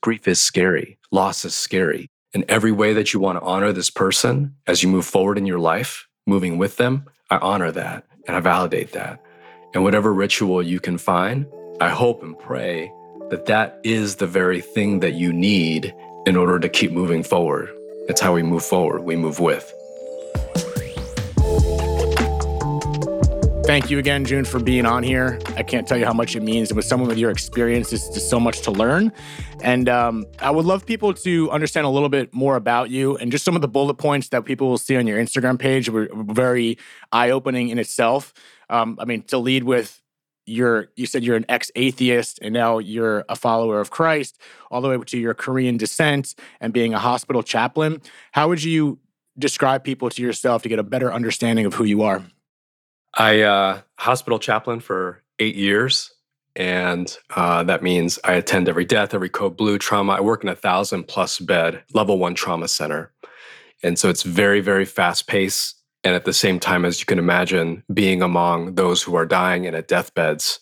grief is scary, loss is scary. In every way that you want to honor this person as you move forward in your life, moving with them, I honor that and I validate that. And whatever ritual you can find, I hope and pray that that is the very thing that you need in order to keep moving forward. That's how we move forward, we move with. Thank you again, June, for being on here. I can't tell you how much it means. And with someone with your experience, it's just so much to learn. And um, I would love people to understand a little bit more about you and just some of the bullet points that people will see on your Instagram page were very eye opening in itself. Um, I mean, to lead with you're you said you're an ex-atheist and now you're a follower of Christ, all the way to your Korean descent and being a hospital chaplain. How would you describe people to yourself to get a better understanding of who you are? I uh, hospital chaplain for eight years, and uh, that means I attend every death, every code blue trauma. I work in a thousand plus bed level one trauma center, and so it's very very fast pace. And at the same time, as you can imagine, being among those who are dying and at deathbeds,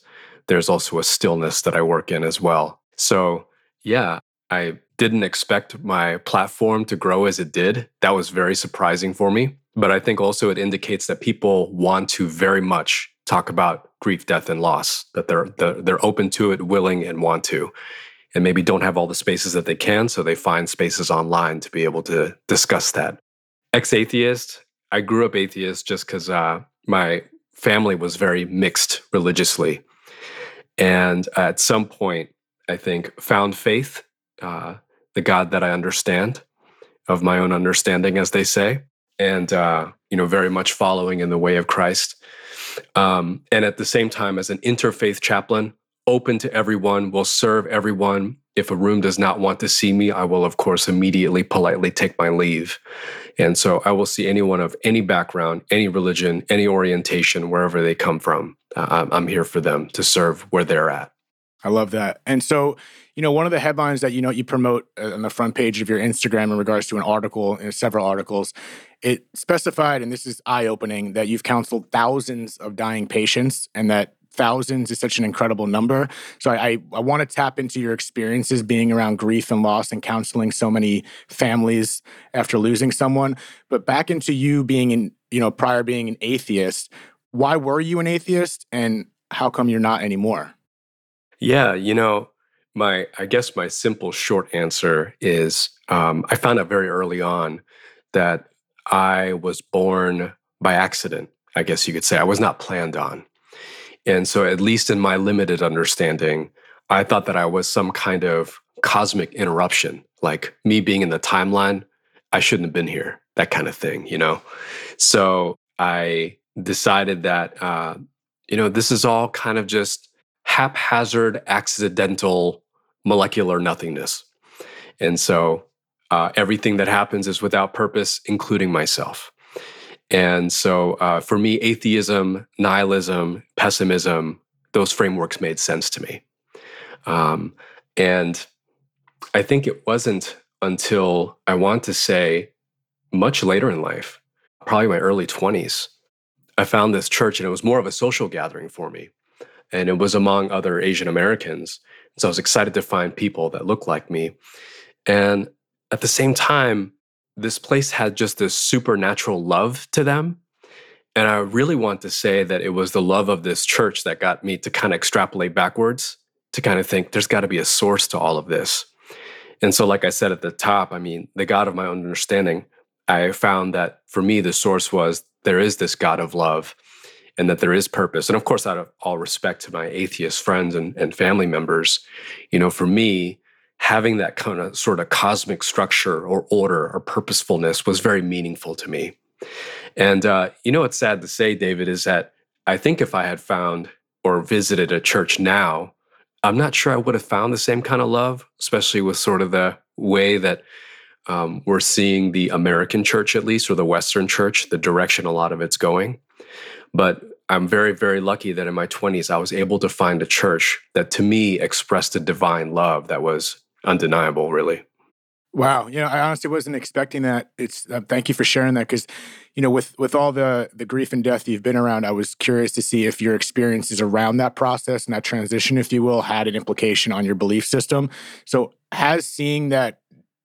there's also a stillness that I work in as well. So yeah, I didn't expect my platform to grow as it did. That was very surprising for me. But I think also it indicates that people want to very much talk about grief, death, and loss, that they're, they're open to it, willing, and want to. And maybe don't have all the spaces that they can. So they find spaces online to be able to discuss that. Ex atheist, I grew up atheist just because uh, my family was very mixed religiously. And at some point, I think, found faith, uh, the God that I understand, of my own understanding, as they say and uh, you know very much following in the way of Christ. Um, and at the same time, as an interfaith chaplain, open to everyone, will serve everyone. If a room does not want to see me, I will, of course, immediately politely take my leave. And so I will see anyone of any background, any religion, any orientation, wherever they come from. Uh, I'm here for them to serve where they're at. I love that. And so, you know, one of the headlines that you know you promote uh, on the front page of your Instagram in regards to an article, you several articles, it specified, and this is eye opening, that you've counseled thousands of dying patients and that thousands is such an incredible number. So I, I, I want to tap into your experiences being around grief and loss and counseling so many families after losing someone. But back into you being in, you know, prior being an atheist, why were you an atheist and how come you're not anymore? Yeah, you know, my I guess my simple short answer is um, I found out very early on that I was born by accident, I guess you could say. I was not planned on. And so, at least in my limited understanding, I thought that I was some kind of cosmic interruption, like me being in the timeline, I shouldn't have been here, that kind of thing, you know? So, I decided that, uh, you know, this is all kind of just haphazard, accidental, molecular nothingness. And so, uh, everything that happens is without purpose, including myself. And so uh, for me, atheism, nihilism, pessimism, those frameworks made sense to me. Um, and I think it wasn't until I want to say much later in life, probably my early 20s, I found this church and it was more of a social gathering for me. And it was among other Asian Americans. So I was excited to find people that looked like me. And at the same time, this place had just this supernatural love to them. And I really want to say that it was the love of this church that got me to kind of extrapolate backwards to kind of think there's got to be a source to all of this. And so, like I said at the top, I mean, the God of my own understanding, I found that for me, the source was there is this God of love and that there is purpose. And of course, out of all respect to my atheist friends and, and family members, you know, for me, having that kind of sort of cosmic structure or order or purposefulness was very meaningful to me. And uh, you know, what's sad to say, David, is that I think if I had found or visited a church now, I'm not sure I would have found the same kind of love, especially with sort of the way that um, we're seeing the American church, at least, or the Western church, the direction a lot of it's going. But I'm very, very lucky that in my 20s, I was able to find a church that to me expressed a divine love that was undeniable, really. Wow, you know, I honestly wasn't expecting that. It's uh, thank you for sharing that because, you know, with with all the the grief and death you've been around, I was curious to see if your experiences around that process and that transition, if you will, had an implication on your belief system. So has seeing that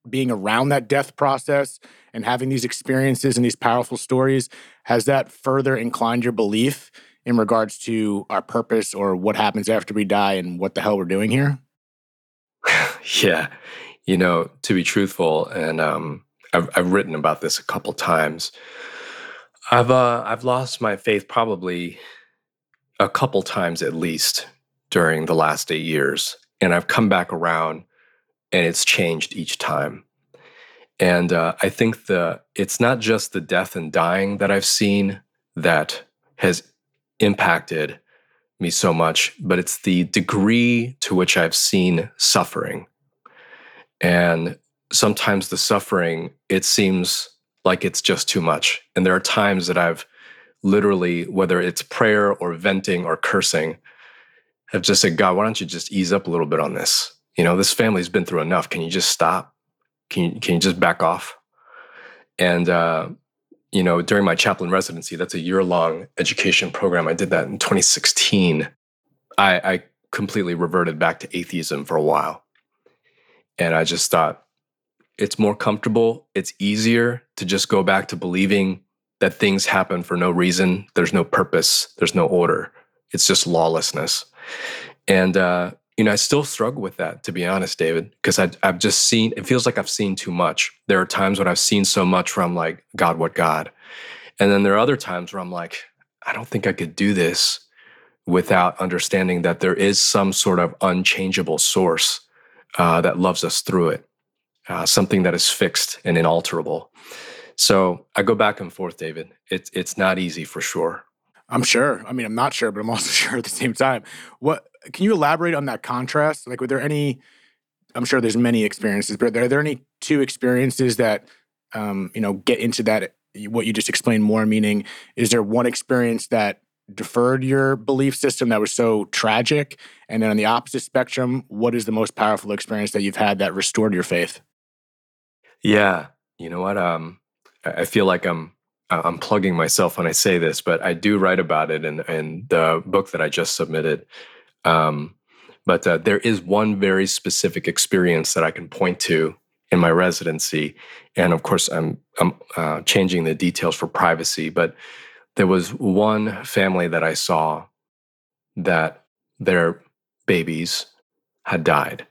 being around that death process and having these experiences and these powerful stories has that further inclined your belief in regards to our purpose or what happens after we die and what the hell we're doing here? Yeah. You know to be truthful and um, I've, I've written about this a couple times. I've uh, i've lost my faith probably a couple times at least during the last eight years and i've come back around and it's changed each time. And uh, I think the it's not just the death and dying that I've seen that has impacted me so much, but it's the degree to which I've seen suffering. And sometimes the suffering, it seems like it's just too much. And there are times that I've literally, whether it's prayer or venting or cursing, have just said, God, why don't you just ease up a little bit on this? You know, this family's been through enough. Can you just stop? Can you, can you just back off? And, uh, you know, during my chaplain residency, that's a year long education program. I did that in 2016. I, I completely reverted back to atheism for a while. And I just thought it's more comfortable, it's easier to just go back to believing that things happen for no reason. There's no purpose, there's no order. It's just lawlessness. And uh, you know, I still struggle with that, to be honest, David, because I've just seen, it feels like I've seen too much. There are times when I've seen so much where I'm like, God, what God? And then there are other times where I'm like, I don't think I could do this without understanding that there is some sort of unchangeable source uh, that loves us through it, uh, something that is fixed and inalterable. So I go back and forth, David. It's it's not easy for sure. I'm sure. I mean, I'm not sure, but I'm also sure at the same time. What can you elaborate on that contrast? Like, were there any? I'm sure there's many experiences, but are there any two experiences that um, you know get into that? What you just explained more. Meaning, is there one experience that deferred your belief system that was so tragic, and then on the opposite spectrum, what is the most powerful experience that you've had that restored your faith? Yeah, you know what? Um, I feel like I'm I'm plugging myself when I say this, but I do write about it in, in the book that I just submitted. Um, but uh, there is one very specific experience that I can point to in my residency, and of course, I'm I'm uh, changing the details for privacy. But there was one family that I saw that their babies had died,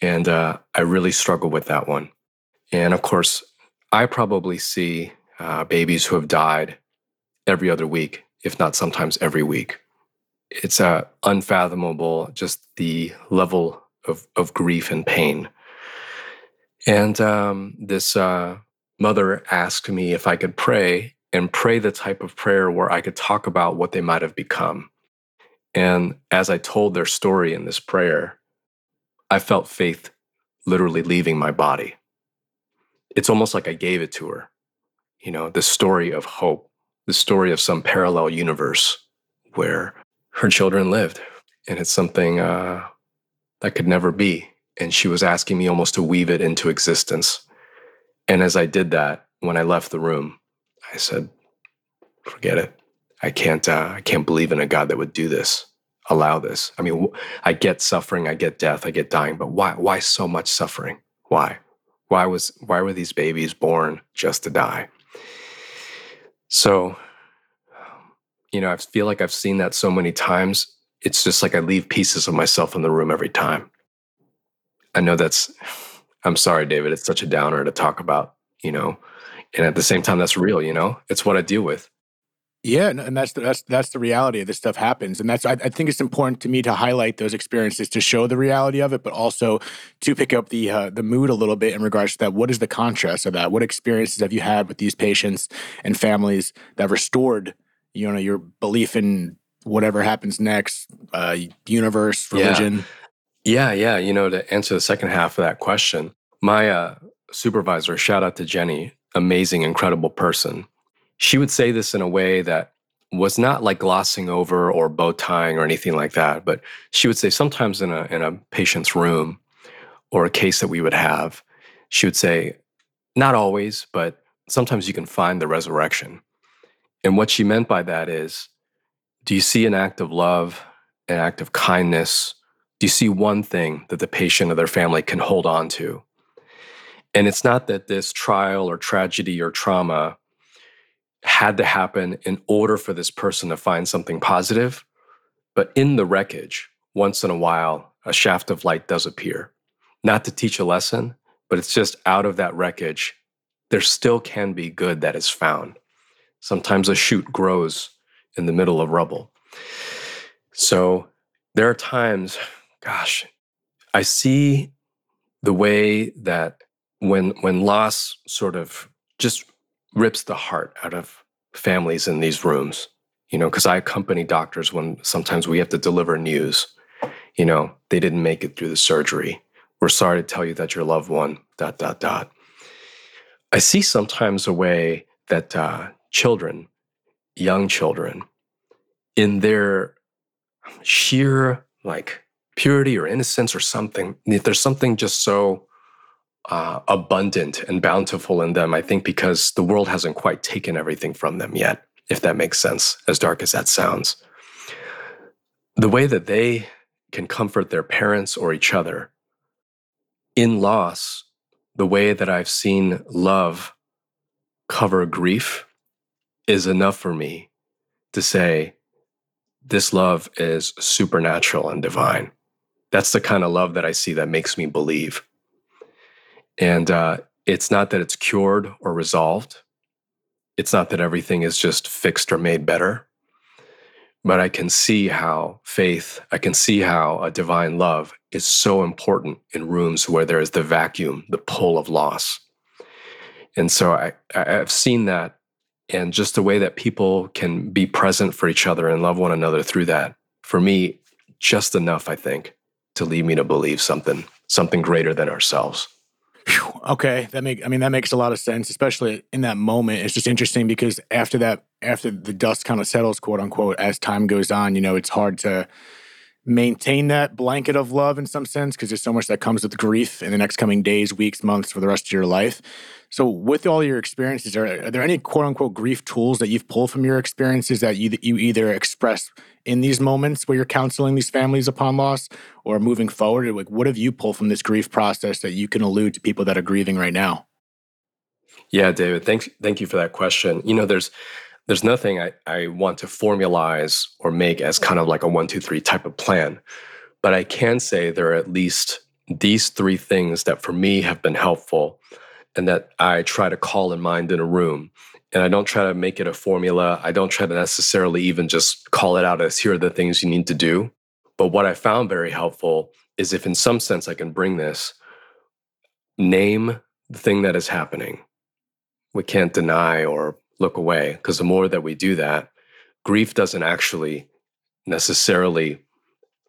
and uh, I really struggled with that one. And of course, I probably see uh, babies who have died every other week, if not sometimes every week. It's uh, unfathomable, just the level of, of grief and pain. And um, this uh, mother asked me if I could pray and pray the type of prayer where I could talk about what they might have become. And as I told their story in this prayer, I felt faith literally leaving my body. It's almost like I gave it to her you know, the story of hope, the story of some parallel universe where her children lived. And it's something uh, that could never be. And she was asking me almost to weave it into existence. And as I did that, when I left the room, I said, forget it. I can't, uh, I can't believe in a God that would do this, allow this. I mean, I get suffering, I get death, I get dying, but why, why so much suffering? Why? Why was, why were these babies born just to die? So, you know, I feel like I've seen that so many times. It's just like I leave pieces of myself in the room every time. I know that's, I'm sorry, David, it's such a downer to talk about, you know, and at the same time, that's real, you know, it's what I deal with. Yeah, and that's the, that's that's the reality of this stuff happens, and that's I, I, think it's important to me to highlight those experiences to show the reality of it, but also to pick up the uh, the mood a little bit in regards to that. What is the contrast of that? What experiences have you had with these patients and families that restored, you know, your belief in whatever happens next, uh, universe, religion? Yeah. yeah, yeah. You know, to answer the second half of that question, my uh, supervisor, shout out to Jenny, amazing, incredible person she would say this in a way that was not like glossing over or bow tying or anything like that, but she would say sometimes in a in a patient's room or a case that we would have, she would say, not always, but sometimes you can find the resurrection. And what she meant by that is, do you see an act of love, an act of kindness, do you see one thing that the patient or their family can hold on to? And it's not that this trial or tragedy or trauma had to happen in order for this person to find something positive, but in the wreckage, once in a while, a shaft of light does appear. Not to teach a lesson, but it's just out of that wreckage, there still can be good that is found. Sometimes a shoot grows in the middle of rubble. So there are times, gosh, I see the way that when when loss sort of just rips the heart out of families in these rooms, you know, because I accompany doctors when sometimes we have to deliver news, you know, they didn't make it through the surgery. We're sorry to tell you that your loved one, dot, dot, dot. I see sometimes a way that uh, children, young children, in their sheer like purity or innocence or something, if there's something just so uh, abundant and bountiful in them. I think because the world hasn't quite taken everything from them yet, if that makes sense, as dark as that sounds. The way that they can comfort their parents or each other in loss, the way that I've seen love cover grief is enough for me to say, this love is supernatural and divine. That's the kind of love that I see that makes me believe. And uh, it's not that it's cured or resolved. It's not that everything is just fixed or made better. But I can see how faith, I can see how a divine love is so important in rooms where there is the vacuum, the pull of loss. And so I, I've seen that and just the way that people can be present for each other and love one another through that. For me, just enough, I think, to lead me to believe something, something greater than ourselves. Okay, that make I mean that makes a lot of sense, especially in that moment. It's just interesting because after that, after the dust kind of settles, quote unquote, as time goes on, you know, it's hard to maintain that blanket of love in some sense because there's so much that comes with grief in the next coming days, weeks, months for the rest of your life. So, with all your experiences, are, are there any quote unquote grief tools that you've pulled from your experiences that you, you either express in these moments where you're counseling these families upon loss or moving forward? Like, what have you pulled from this grief process that you can allude to people that are grieving right now? Yeah, David, thanks. Thank you for that question. You know, there's there's nothing I, I want to formalize or make as kind of like a one, two, three type of plan. But I can say there are at least these three things that for me have been helpful and that I try to call in mind in a room. And I don't try to make it a formula. I don't try to necessarily even just call it out as here are the things you need to do. But what I found very helpful is if, in some sense, I can bring this, name the thing that is happening. We can't deny or look away because the more that we do that, grief doesn't actually necessarily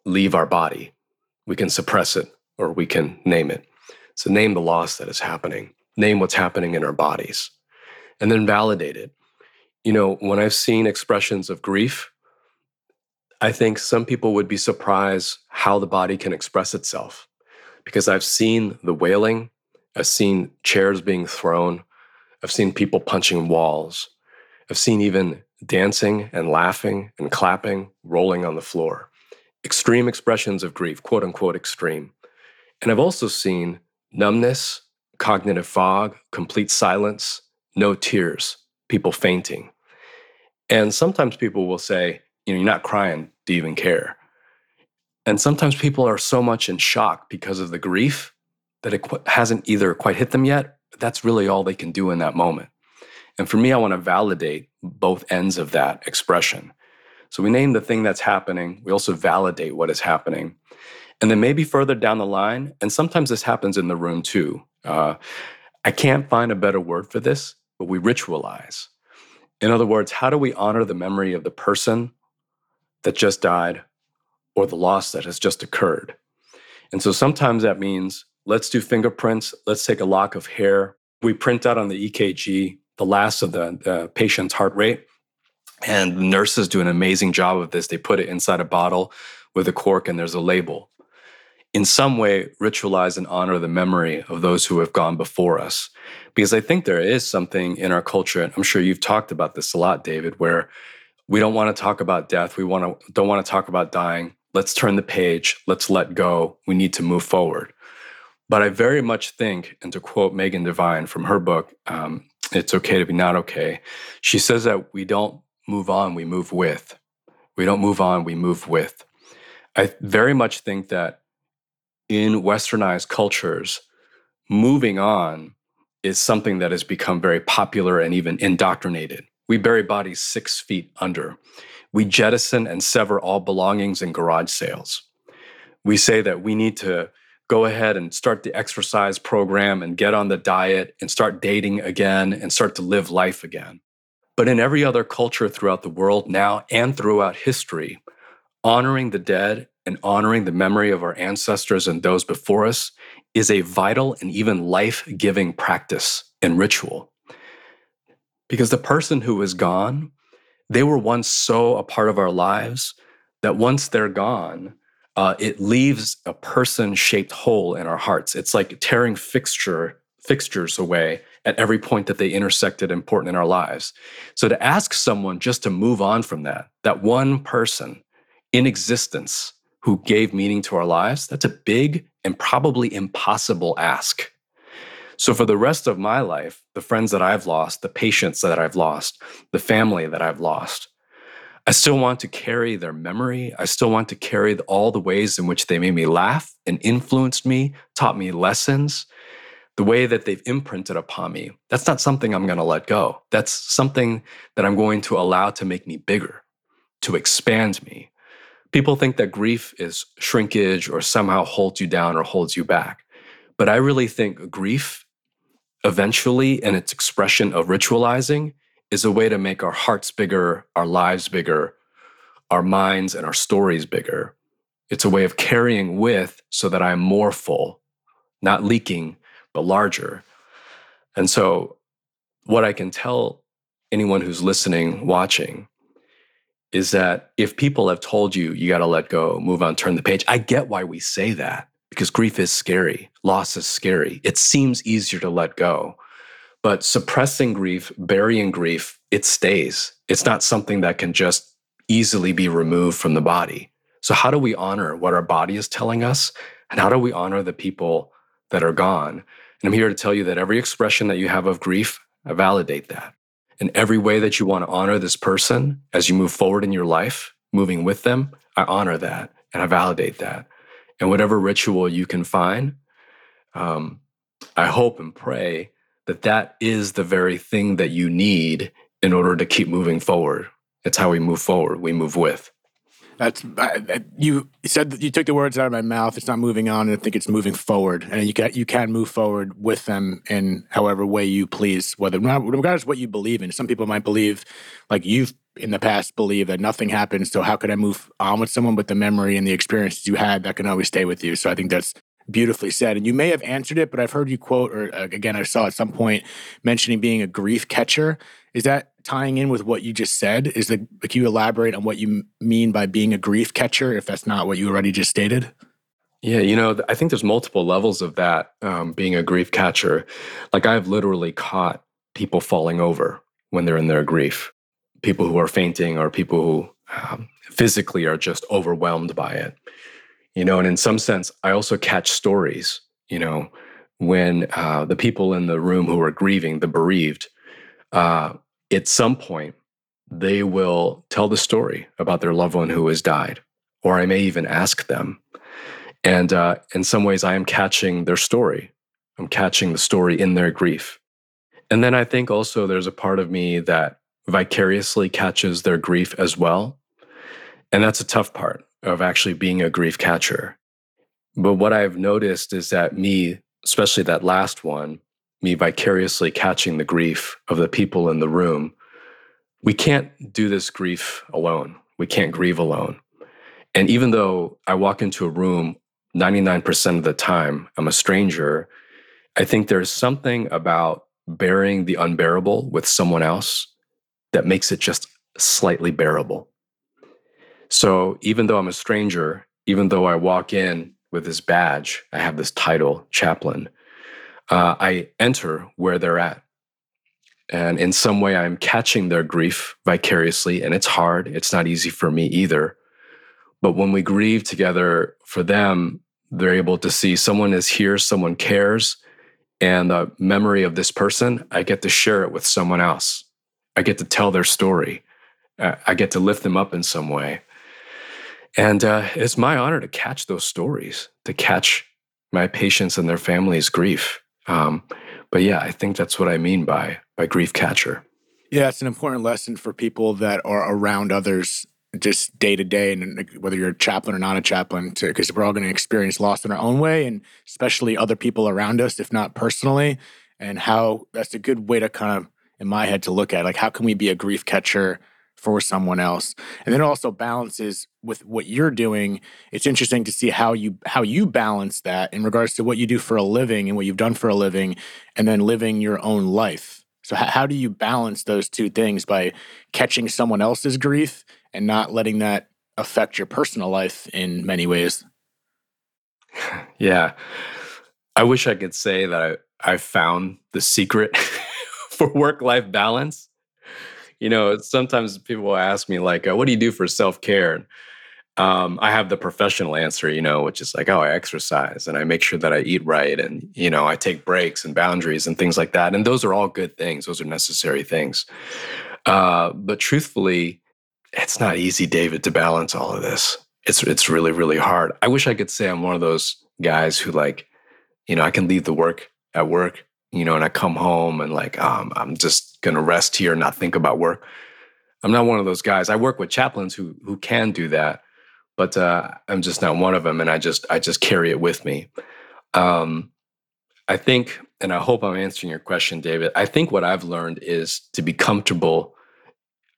leave our body. We can suppress it or we can name it. So, name the loss that is happening, name what's happening in our bodies, and then validate it. You know, when I've seen expressions of grief, I think some people would be surprised how the body can express itself because I've seen the wailing, I've seen chairs being thrown, I've seen people punching walls. I've seen even dancing and laughing and clapping, rolling on the floor. Extreme expressions of grief, quote unquote extreme. And I've also seen numbness, cognitive fog, complete silence, no tears, people fainting. And sometimes people will say, you know, you're not crying. Do you even care? And sometimes people are so much in shock because of the grief that it hasn't either quite hit them yet that's really all they can do in that moment. And for me, I want to validate both ends of that expression. So we name the thing that's happening. We also validate what is happening. And then maybe further down the line, and sometimes this happens in the room too. Uh, I can't find a better word for this, but we ritualize. In other words, how do we honor the memory of the person that just died or the loss that has just occurred? And so sometimes that means Let's do fingerprints. Let's take a lock of hair. We print out on the EKG the last of the, the patient's heart rate. And nurses do an amazing job of this. They put it inside a bottle with a cork and there's a label. In some way, ritualize and honor the memory of those who have gone before us. Because I think there is something in our culture, and I'm sure you've talked about this a lot, David, where we don't want to talk about death. We want to don't want to talk about dying. let's turn the page, let's let go, we need to move forward. But I very much think, and to quote Megan Devine from her book, um, It's Okay to Be Not Okay, she says that we don't move on, we move with. We don't move on, we move with. I very much think that in westernized cultures, moving on is something that has become very popular and even indoctrinated. We bury bodies six feet under. We jettison and sever all belongings in garage sales. We say that we need to go ahead and start the exercise program and get on the diet and start dating again and start to live life again. But in every other culture throughout the world now and throughout history, honoring the dead and honoring the memory of our ancestors and those before us is a vital and even life giving practice and ritual. Because the person who is gone, they were once so a part of our lives that once they're gone, uh, it leaves a person shaped hole in our hearts. It's like tearing fixture fixtures away at every point that they intersected important in our lives. So to ask someone just to move on from that, that one person in existence who gave meaning to our lives, that's a big and probably impossible ask. So, for the rest of my life, the friends that I've lost, the patients that I've lost, the family that I've lost, I still want to carry their memory. I still want to carry all the ways in which they made me laugh and influenced me, taught me lessons, the way that they've imprinted upon me. That's not something I'm going to let go. That's something that I'm going to allow to make me bigger, to expand me, People think that grief is shrinkage or somehow holds you down or holds you back. But I really think grief, eventually, in its expression of ritualizing, is a way to make our hearts bigger, our lives bigger, our minds and our stories bigger. It's a way of carrying with so that I'm more full, not leaking, but larger. And so, what I can tell anyone who's listening, watching, is that if people have told you you got to let go, move on, turn the page, I get why we say that because grief is scary, loss is scary. It seems easier to let go. But suppressing grief, burying grief, it stays. It's not something that can just easily be removed from the body. So, how do we honor what our body is telling us? And how do we honor the people that are gone? And I'm here to tell you that every expression that you have of grief, I validate that in every way that you want to honor this person as you move forward in your life, moving with them, I honor that and I validate that. And whatever ritual you can find, um, I hope and pray that that is the very thing that you need in order to keep moving forward. It's how we move forward, we move with. That's you said you took the words out of my mouth. It's not moving on, and I think it's moving forward. And you can you can move forward with them in however way you please, whether regardless of what you believe in. Some people might believe, like you've in the past believe that nothing happens. So how could I move on with someone? But the memory and the experiences you had that can always stay with you. So I think that's beautifully said. And you may have answered it, but I've heard you quote, or uh, again, I saw at some point mentioning being a grief catcher. Is that tying in with what you just said? Is that, can you elaborate on what you mean by being a grief catcher if that's not what you already just stated? Yeah, you know, I think there's multiple levels of that um, being a grief catcher. Like I've literally caught people falling over when they're in their grief, people who are fainting or people who um, physically are just overwhelmed by it you know and in some sense i also catch stories you know when uh, the people in the room who are grieving the bereaved uh, at some point they will tell the story about their loved one who has died or i may even ask them. And uh, in some ways i am catching their story. I'm catching the story in their grief. And then i think also there's a part of me that vicariously catches their grief as well. And that's a tough part of actually being a grief catcher. But what I've noticed is that me, especially that last one, me vicariously catching the grief of the people in the room, we can't do this grief alone. We can't grieve alone. And even though I walk into a room 99% of the time, I'm a stranger, I think there's something about bearing the unbearable with someone else that makes it just slightly bearable. So even though I'm a stranger, even though I walk in with this badge, I have this title, chaplain, uh, I enter where they're at. And in some way, I'm catching their grief vicariously, and it's hard. It's not easy for me either. But when we grieve together for them, they're able to see someone is here, someone cares, and the memory of this person, I get to share it with someone else. I get to tell their story. I get to lift them up in some way. And uh, it's my honor to catch those stories, to catch my patients and their families' grief. Um, but yeah, I think that's what I mean by by grief catcher. Yeah, it's an important lesson for people that are around others just day to day, and whether you're a chaplain or not a chaplain, because we're all going to experience loss in our own way, and especially other people around us, if not personally, and how that's a good way to kind of, in my head, to look at like how can we be a grief catcher for someone else. And then it also balances with what you're doing. It's interesting to see how you how you balance that in regards to what you do for a living and what you've done for a living and then living your own life. So how, how do you balance those two things by catching someone else's grief and not letting that affect your personal life in many ways? Yeah. I wish i could say that i, I found the secret for work life balance you know, sometimes people ask me like, uh, "What do you do for self care?" Um, I have the professional answer, you know, which is like, "Oh, I exercise and I make sure that I eat right, and you know, I take breaks and boundaries and things like that." And those are all good things; those are necessary things. Uh, but truthfully, it's not easy, David, to balance all of this. It's it's really really hard. I wish I could say I'm one of those guys who like, you know, I can leave the work at work you know, and I come home and like, um, I'm just gonna rest here and not think about work. I'm not one of those guys. I work with chaplains who who can do that, but uh, I'm just not one of them, and I just I just carry it with me. Um, I think, and I hope I'm answering your question, David. I think what I've learned is to be comfortable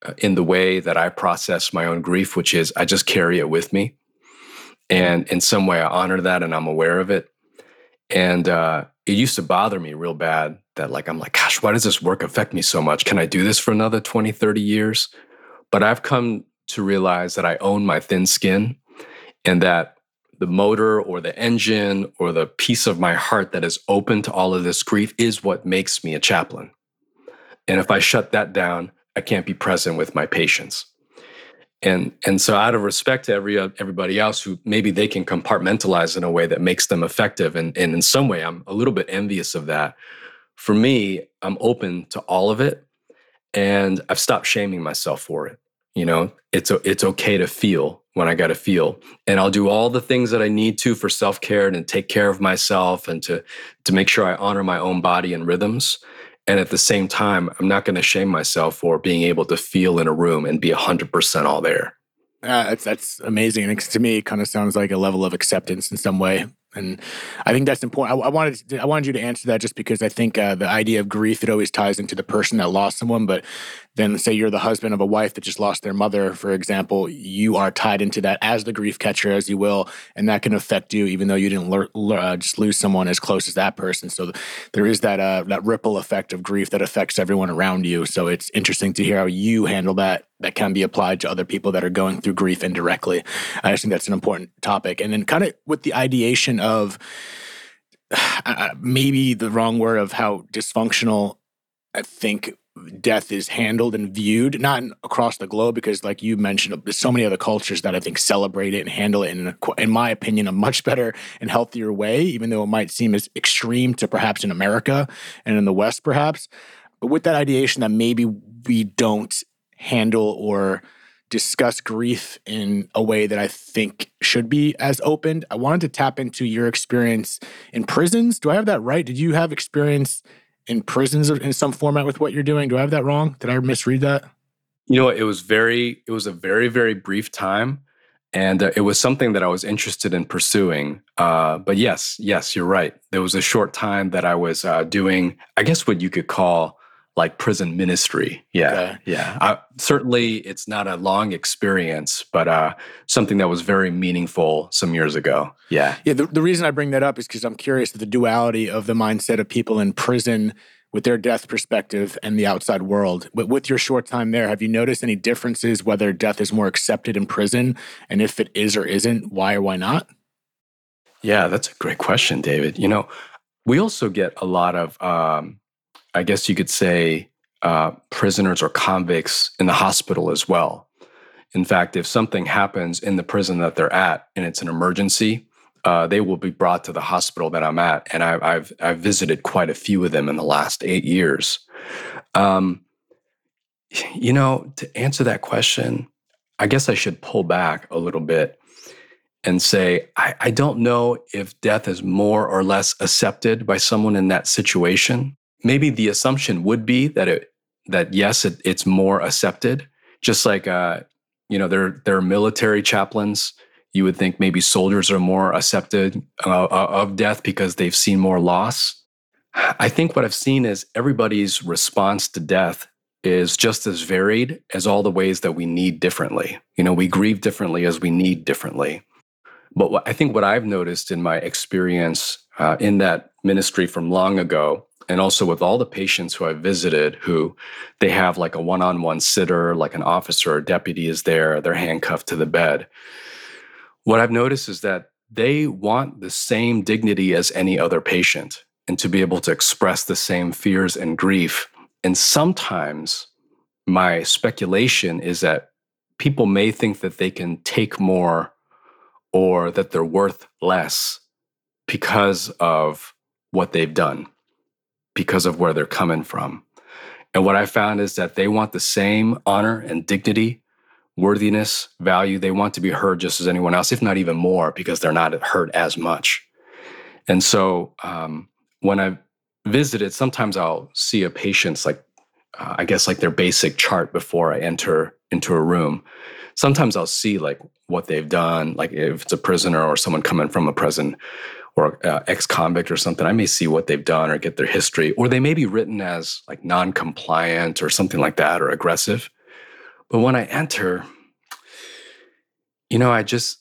uh, in the way that I process my own grief, which is I just carry it with me, and in some way I honor that and I'm aware of it. And uh, it used to bother me real bad that like i'm like gosh why does this work affect me so much? Can i do this for another 20 30 years? But i've come to realize that i own my thin skin and that the motor or the engine or the piece of my heart that is open to all of this grief is what makes me a chaplain. And if i shut that down i can't be present with my patients and and so out of respect to every uh, everybody else who maybe they can compartmentalize in a way that makes them effective and, and in some way i'm a little bit envious of that. For me i'm open to all of it and i've stopped shaming myself for it you know? It's it's okay to feel when i got to feel. And i'll do all the things that i need to for self-care and take care of myself and to to make sure i honor my own body and rhythms and at the same time, I'm not going to shame myself for being able to feel in a room and be 100% all there. Uh, that's, that's amazing. And to me, it kind of sounds like a level of acceptance in some way. And I think that's important. I, I wanted to, I wanted you to answer that just because I think uh, the idea of grief it always ties into the person that lost someone. But then, say you're the husband of a wife that just lost their mother, for example, you are tied into that as the grief catcher, as you will, and that can affect you, even though you didn't uh, just lose someone as close as that person. So there is that uh, that ripple effect of grief that affects everyone around you. So it's interesting to hear how you handle that. That can be applied to other people that are going through grief indirectly. I just think that's an important topic. And then, kind of with the ideation of uh, maybe the wrong word of how dysfunctional I think death is handled and viewed, not across the globe, because like you mentioned, there's so many other cultures that I think celebrate it and handle it in, in my opinion, a much better and healthier way, even though it might seem as extreme to perhaps in America and in the West, perhaps. But with that ideation that maybe we don't handle or discuss grief in a way that I think should be as opened. I wanted to tap into your experience in prisons. Do I have that right? Did you have experience in prisons in some format with what you're doing? Do I have that wrong? Did I misread that? You know, it was very, it was a very, very brief time. And uh, it was something that I was interested in pursuing. Uh, but yes, yes, you're right. There was a short time that I was uh, doing, I guess, what you could call like prison ministry. Yeah, okay. yeah. I, certainly, it's not a long experience, but uh, something that was very meaningful some years ago. Yeah, yeah. The, the reason I bring that up is because I'm curious the duality of the mindset of people in prison with their death perspective and the outside world. But with your short time there, have you noticed any differences whether death is more accepted in prison, and if it is or isn't, why or why not? Yeah, that's a great question, David. You know, we also get a lot of um, I guess you could say, uh, prisoners or convicts in the hospital as well. In fact, if something happens in the prison that they're at and it's an emergency, uh, they will be brought to the hospital that I'm at, and I, have I've visited quite a few of them in the last eight years. Um, you know, to answer that question, I guess I should pull back a little bit and say I, I don't know if death is more or less accepted by someone in that situation. Maybe the assumption would be that it that yes, it, it's more accepted. Just like uh, you know, there there are military chaplains you would think maybe soldiers are more accepted uh, uh, of death because they've seen more loss. I think what I've seen is everybody's response to death is just as varied as all the ways that we need differently. You know, we grieve differently as we need differently. But what, I think what I've noticed in my experience uh, in that ministry from long ago, and also with all the patients who I've visited who they have like a one on one sitter, like an officer or deputy is there, they're handcuffed to the bed. What I've noticed is that they want the same dignity as any other patient and to be able to express the same fears and grief. And sometimes my speculation is that people may think that they can take more or that they're worth less because of what they've done, because of where they're coming from. And what I found is that they want the same honor and dignity worthiness, value. They want to be heard just as anyone else, if not even more, because they're not heard as much. And so um, when I visited, sometimes I'll see a patient's like, uh, I guess like their basic chart before I enter into a room. Sometimes I'll see like what they've done, like if it's a prisoner or someone coming from a prison or uh, ex-convict or something, I may see what they've done or get their history, or they may be written as like non-compliant or something like that or aggressive. But when I enter, you know, I just,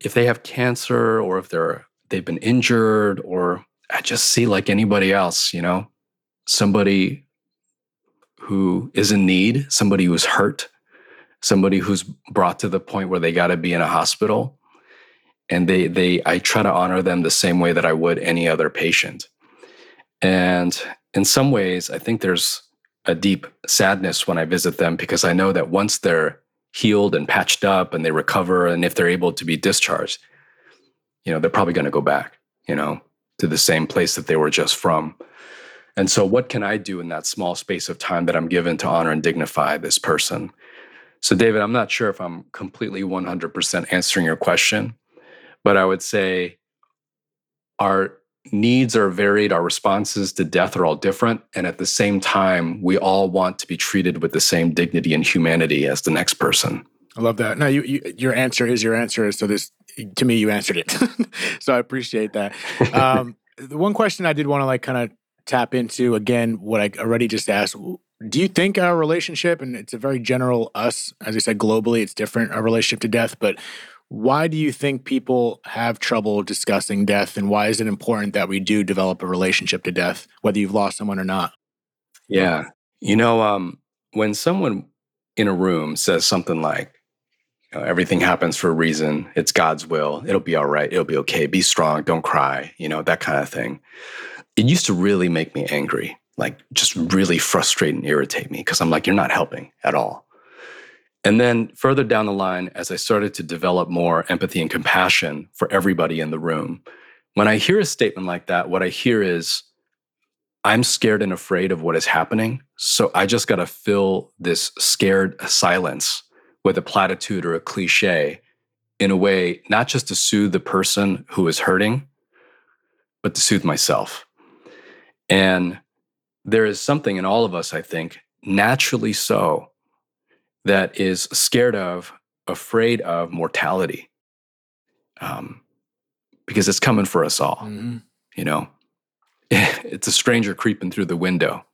if they have cancer or if they're, they've been injured or I just see like anybody else, you know, somebody who is in need, somebody who's hurt, somebody who's brought to the point where they got to be in a hospital. And they, they, I try to honor them the same way that I would any other patient. And in some ways, I think there's a deep sadness when I visit them because I know that once they're healed and patched up and they recover and if they're able to be discharged, you know, they're probably going to go back, you know, to the same place that they were just from. And so, what can I do in that small space of time that I'm given to honor and dignify this person? So, David, I'm not sure if I'm completely 100% answering your question, but I would say our needs are varied, our responses to death are all different. And at the same time, we all want to be treated with the same dignity and humanity as the next person. I love that. No, you, you your answer is your answer. So this, to me, you answered it. so I appreciate that. Um, the one question I did want to like kind of tap into again, what I already just asked. Do you think our relationship, and it's a very general us, as I said, globally, it's different, our relationship to death, but why do you think people have trouble discussing death, and why is it important that we do develop a relationship to death, whether you've lost someone or not? Yeah, you know, um, when someone in a room says something like, you know, "Everything happens for a reason. It's God's will. It'll be all right. It'll be okay. Be strong. Don't cry." You know that kind of thing. It used to really make me angry, like just really frustrate and irritate me because I'm like, "You're not helping at all." And then further down the line, as I started to develop more empathy and compassion for everybody in the room, when I hear a statement like that, what I hear is, I'm scared and afraid of what is happening. So I just got to fill this scared silence with a platitude or a cliche in a way, not just to soothe the person who is hurting, but to soothe myself. And there is something in all of us, I think, naturally so, that is scared of, afraid of mortality. Um, because it's coming for us all. Mm-hmm. You know, it's a stranger creeping through the window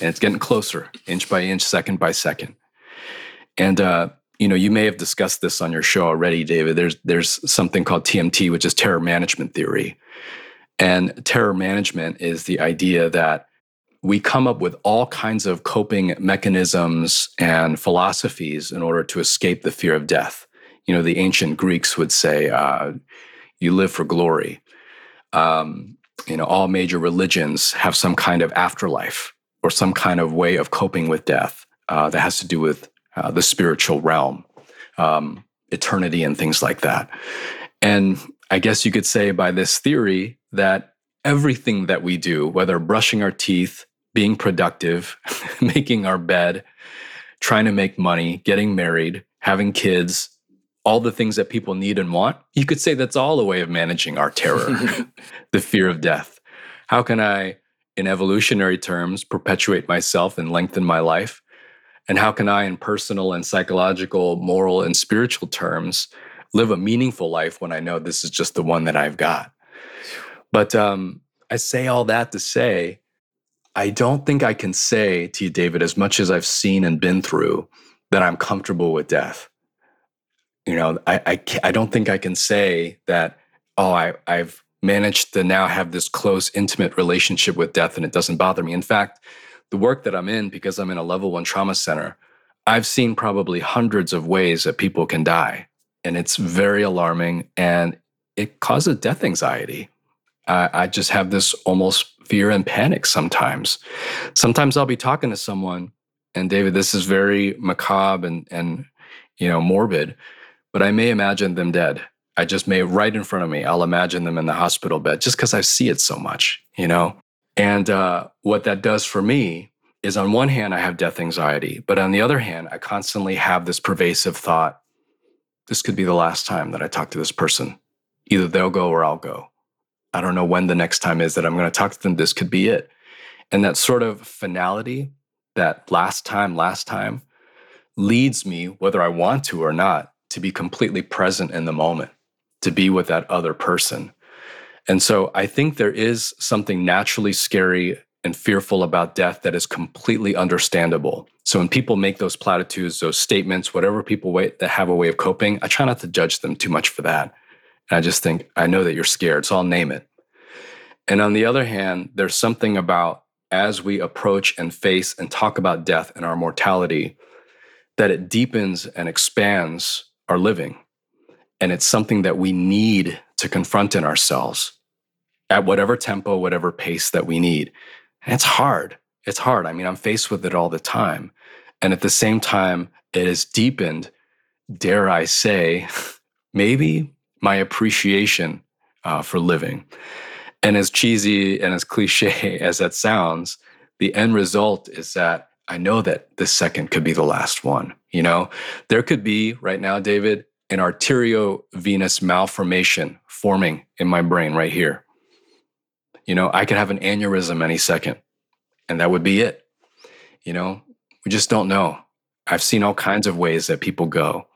and it's getting closer inch by inch, second by second. And, uh, you know, you may have discussed this on your show already, David. There's there's something called TMT, which is terror management theory. And terror management is the idea that we come up with all kinds of coping mechanisms and philosophies in order to escape the fear of death. You know, the ancient Greeks would say, uh, you live for glory. Um, you know, all major religions have some kind of afterlife or some kind of way of coping with death uh, that has to do with uh, the spiritual realm, um, eternity, and things like that. And I guess you could say by this theory that everything that we do, whether brushing our teeth, being productive, making our bed, trying to make money, getting married, having kids, all the things that people need and want, you could say that's all a way of managing our terror, the fear of death. How can I, in evolutionary terms, perpetuate myself and lengthen my life? And how can I, in personal and psychological, moral, and spiritual terms, live a meaningful life when I know this is just the one that I've got? But um, I say all that to say, I don't think I can say to you, David, as much as I've seen and been through, that I'm comfortable with death. You know, I I, I don't think I can say that. Oh, I I've managed to now have this close, intimate relationship with death, and it doesn't bother me. In fact, the work that I'm in, because I'm in a level one trauma center, I've seen probably hundreds of ways that people can die, and it's very alarming, and it causes death anxiety. I, I just have this almost fear and panic sometimes. Sometimes I'll be talking to someone, and David, this is very macabre and and you know morbid, but I may imagine them dead. I just may right in front of me. I'll imagine them in the hospital bed just because I see it so much, you know. And uh, what that does for me is, on one hand, I have death anxiety, but on the other hand, I constantly have this pervasive thought: this could be the last time that I talk to this person. Either they'll go or I'll go. I don't know when the next time is that I'm going to talk to them. This could be it. And that sort of finality, that last time, last time, leads me, whether I want to or not, to be completely present in the moment, to be with that other person. And so I think there is something naturally scary and fearful about death that is completely understandable. So when people make those platitudes, those statements, whatever people wait, that have a way of coping, I try not to judge them too much for that. And I just think, I know that you're scared, so I'll name it. And on the other hand, there's something about as we approach and face and talk about death and our mortality, that it deepens and expands our living. And it's something that we need to confront in ourselves at whatever tempo, whatever pace that we need. And it's hard. It's hard. I mean, I'm faced with it all the time. And at the same time, it has deepened, dare I say, maybe my appreciation uh, for living. And as cheesy and as cliche as that sounds, the end result is that I know that this second could be the last one. You know, there could be right now, David, an arteriovenous malformation forming in my brain right here. You know, I could have an aneurysm any second, and that would be it. You know, we just don't know. I've seen all kinds of ways that people go.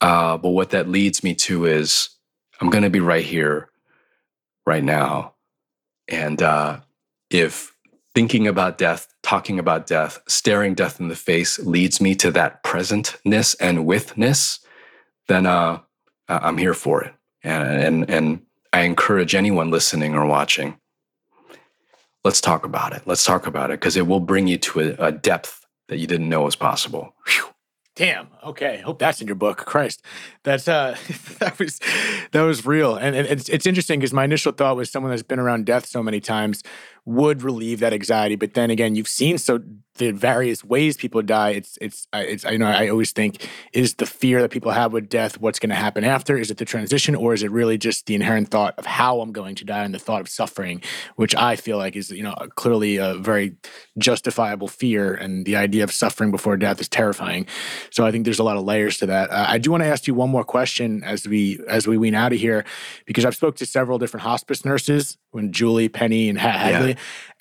Uh, but what that leads me to is I'm going to be right here, right now. And uh, if thinking about death, talking about death, staring death in the face leads me to that presentness and withness, then uh, I'm here for it. And, and, and I encourage anyone listening or watching, let's talk about it. Let's talk about it because it will bring you to a, a, depth that you didn't know was possible. Whew. Damn. Okay. Hope that's in your book. Christ, that's uh, that was that was real, and, and it's it's interesting because my initial thought was someone that's been around death so many times would relieve that anxiety. But then again, you've seen so the various ways people die. It's it's it's I know I always think is the fear that people have with death. What's going to happen after? Is it the transition, or is it really just the inherent thought of how I'm going to die and the thought of suffering, which I feel like is you know clearly a very justifiable fear, and the idea of suffering before death is terrifying. So I think there's a lot of layers to that. Uh, I do want to ask you one more question as we as we wean out of here, because I've spoke to several different hospice nurses when Julie, Penny, and Hadley, yeah.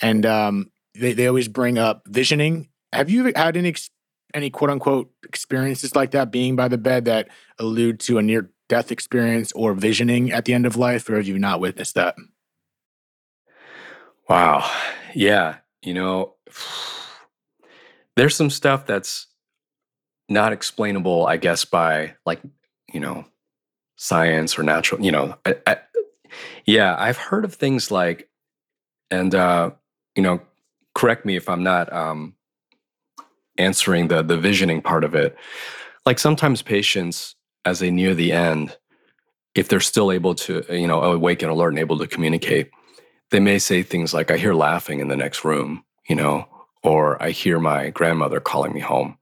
And um, they they always bring up visioning. Have you had any any quote unquote experiences like that, being by the bed that allude to a near death experience or visioning at the end of life, or have you not witnessed that? Wow. Yeah. You know, there's some stuff that's not explainable, I guess, by like, you know, science or natural, you know, I, I, yeah, I've heard of things like, and uh, you know, correct me if I'm not um, answering the the visioning part of it. Like sometimes patients, as they near the end, if they're still able to, you know, awake and alert and able to communicate, they may say things like, "I hear laughing in the next room," you know, or "I hear my grandmother calling me home."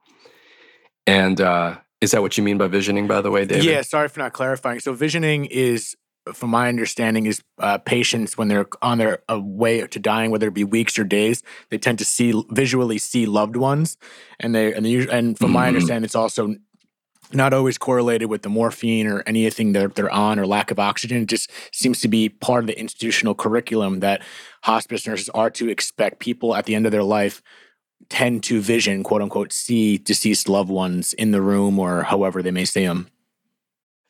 And uh, is that what you mean by visioning, by the way, David? Yeah, sorry for not clarifying. So visioning is, from my understanding, is uh, patients when they're on their uh, way to dying, whether it be weeks or days, they tend to see visually see loved ones, and they and they and from mm-hmm. my understanding, it's also not always correlated with the morphine or anything that they're on or lack of oxygen. It just seems to be part of the institutional curriculum that hospice nurses are to expect people at the end of their life tend to vision, quote unquote, see deceased loved ones in the room or however they may see them.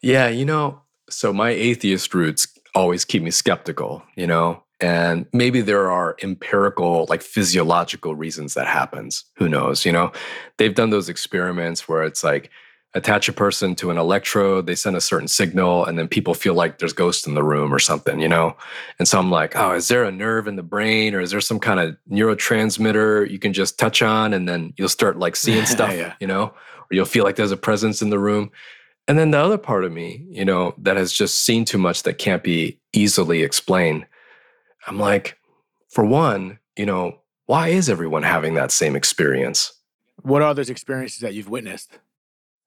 Yeah, you know, so my atheist roots always keep me skeptical, you know, and maybe there are empirical, like physiological reasons that happens. Who knows? You know, they've done those experiments where it's like, attach a person to an electrode, they send a certain signal, and then people feel like there's ghosts in the room or something, you know? And so I'm like, oh, is there a nerve in the brain or is there some kind of neurotransmitter you can just touch on and then you'll start like seeing stuff, yeah. you know? Or you'll feel like there's a presence in the room. And then the other part of me, you know, that has just seen too much that can't be easily explained. I'm like, for one, you know, why is everyone having that same experience? What are those experiences that you've witnessed?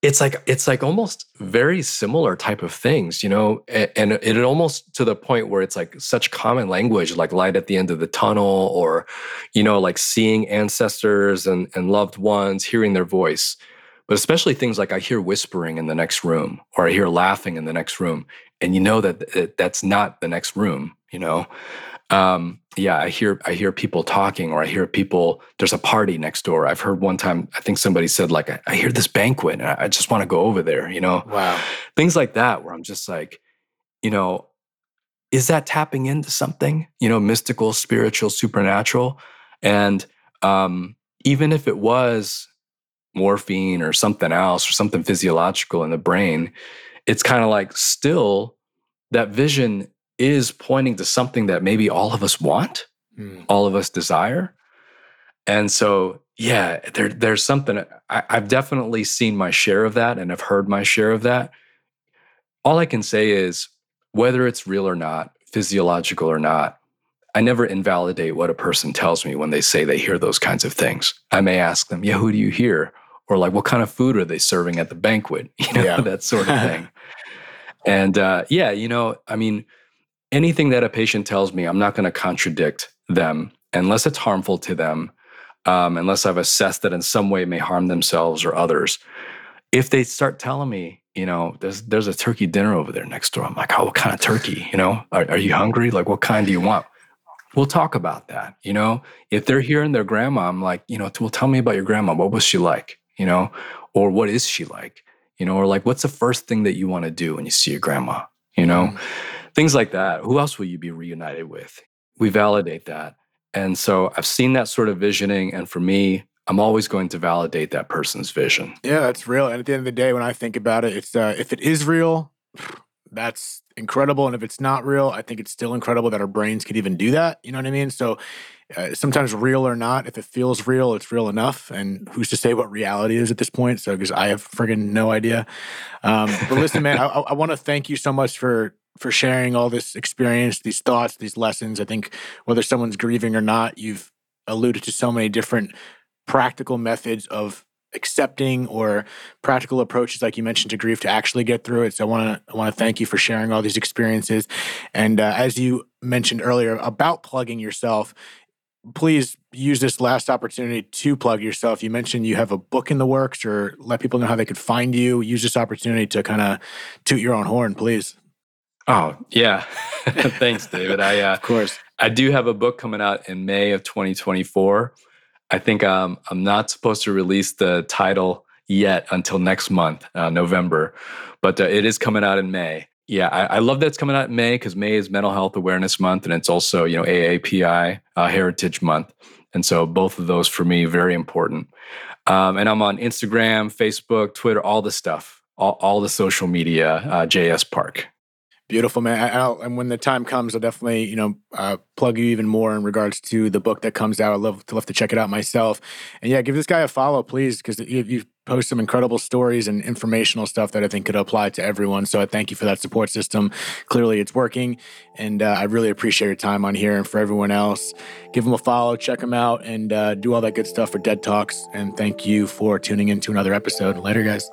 it's like it's like almost very similar type of things you know and, and it almost to the point where it's like such common language like light at the end of the tunnel or you know like seeing ancestors and, and loved ones hearing their voice but especially things like i hear whispering in the next room or i hear laughing in the next room and you know that that's not the next room you know um, yeah, I hear I hear people talking, or I hear people. There's a party next door. I've heard one time. I think somebody said like, I, I hear this banquet, and I, I just want to go over there. You know, wow, things like that. Where I'm just like, you know, is that tapping into something? You know, mystical, spiritual, supernatural, and um, even if it was morphine or something else or something physiological in the brain, it's kind of like still that vision is pointing to something that maybe all of us want, mm. all of us desire. And so, yeah, there, there's something I, I've definitely seen my share of that and have heard my share of that. All I can say is whether it's real or not, physiological or not, I never invalidate what a person tells me when they say they hear those kinds of things. I may ask them, Yeah, who do you hear? Or like, what kind of food are they serving at the banquet? You know, yeah. that sort of thing. and uh, yeah, you know, I mean, anything that a patient tells me, I'm not going to contradict them unless it's harmful to them, um, unless I've assessed that in some way it may harm themselves or others. If they start telling me, you know, there's there's a turkey dinner over there next door, I'm like, oh, what kind of turkey? You know, are, are you hungry? Like, what kind do you want? We'll talk about that. You know, if they're hearing their grandma, I'm like, you know, well, tell me about your grandma. What was she like? You know, or what is she like? You know, or like, what's the first thing that you want to do when you see your grandma? You know. Mm-hmm things like that. Who else will you be reunited with? We validate that. And so I've seen that sort of visioning. And for me, I'm always going to validate that person's vision. Yeah, that's real. And at the end of the day, when I think about it, it's uh, if it is real, that's incredible. And if it's not real, I think it's still incredible that our brains could even do that. You know what I mean? So uh, sometimes real or not, if it feels real, it's real enough. And who's to say what reality is at this point? So because I have friggin' no idea. Um, but listen, man, I, I want to thank you so much for for sharing all this experience, these thoughts, these lessons. I think whether someone's grieving or not, you've alluded to so many different practical methods of accepting or practical approaches like you mentioned to grief to actually get through it so i want to i want to thank you for sharing all these experiences and uh, as you mentioned earlier about plugging yourself please use this last opportunity to plug yourself you mentioned you have a book in the works or let people know how they could find you use this opportunity to kind of toot your own horn please Oh, yeah. Thanks, David. I uh, Of course. I do have a book coming out in May of 2024. I think um, I'm not supposed to release the title yet until next month, uh, November, but uh, it is coming out in May. Yeah, I, I love that it's coming out in May because May is Mental Health Awareness Month, and it's also you know AAPI uh, Heritage Month, and so both of those for me very important. Um, and I'm on Instagram, Facebook, Twitter, all the stuff, all, all the social media. Uh, JS Park. Beautiful, man. I, and when the time comes, I'll definitely, you know, uh, plug you even more in regards to the book that comes out. I'd love to love to check it out myself. And yeah, give this guy a follow, please, because you, you post some incredible stories and informational stuff that I think could apply to everyone. So I thank you for that support system. Clearly, it's working, and uh, I really appreciate your time on here. And for everyone else, give him a follow, check him out, and uh, do all that good stuff for Dead Talks. And thank you for tuning in to another episode. Later, guys.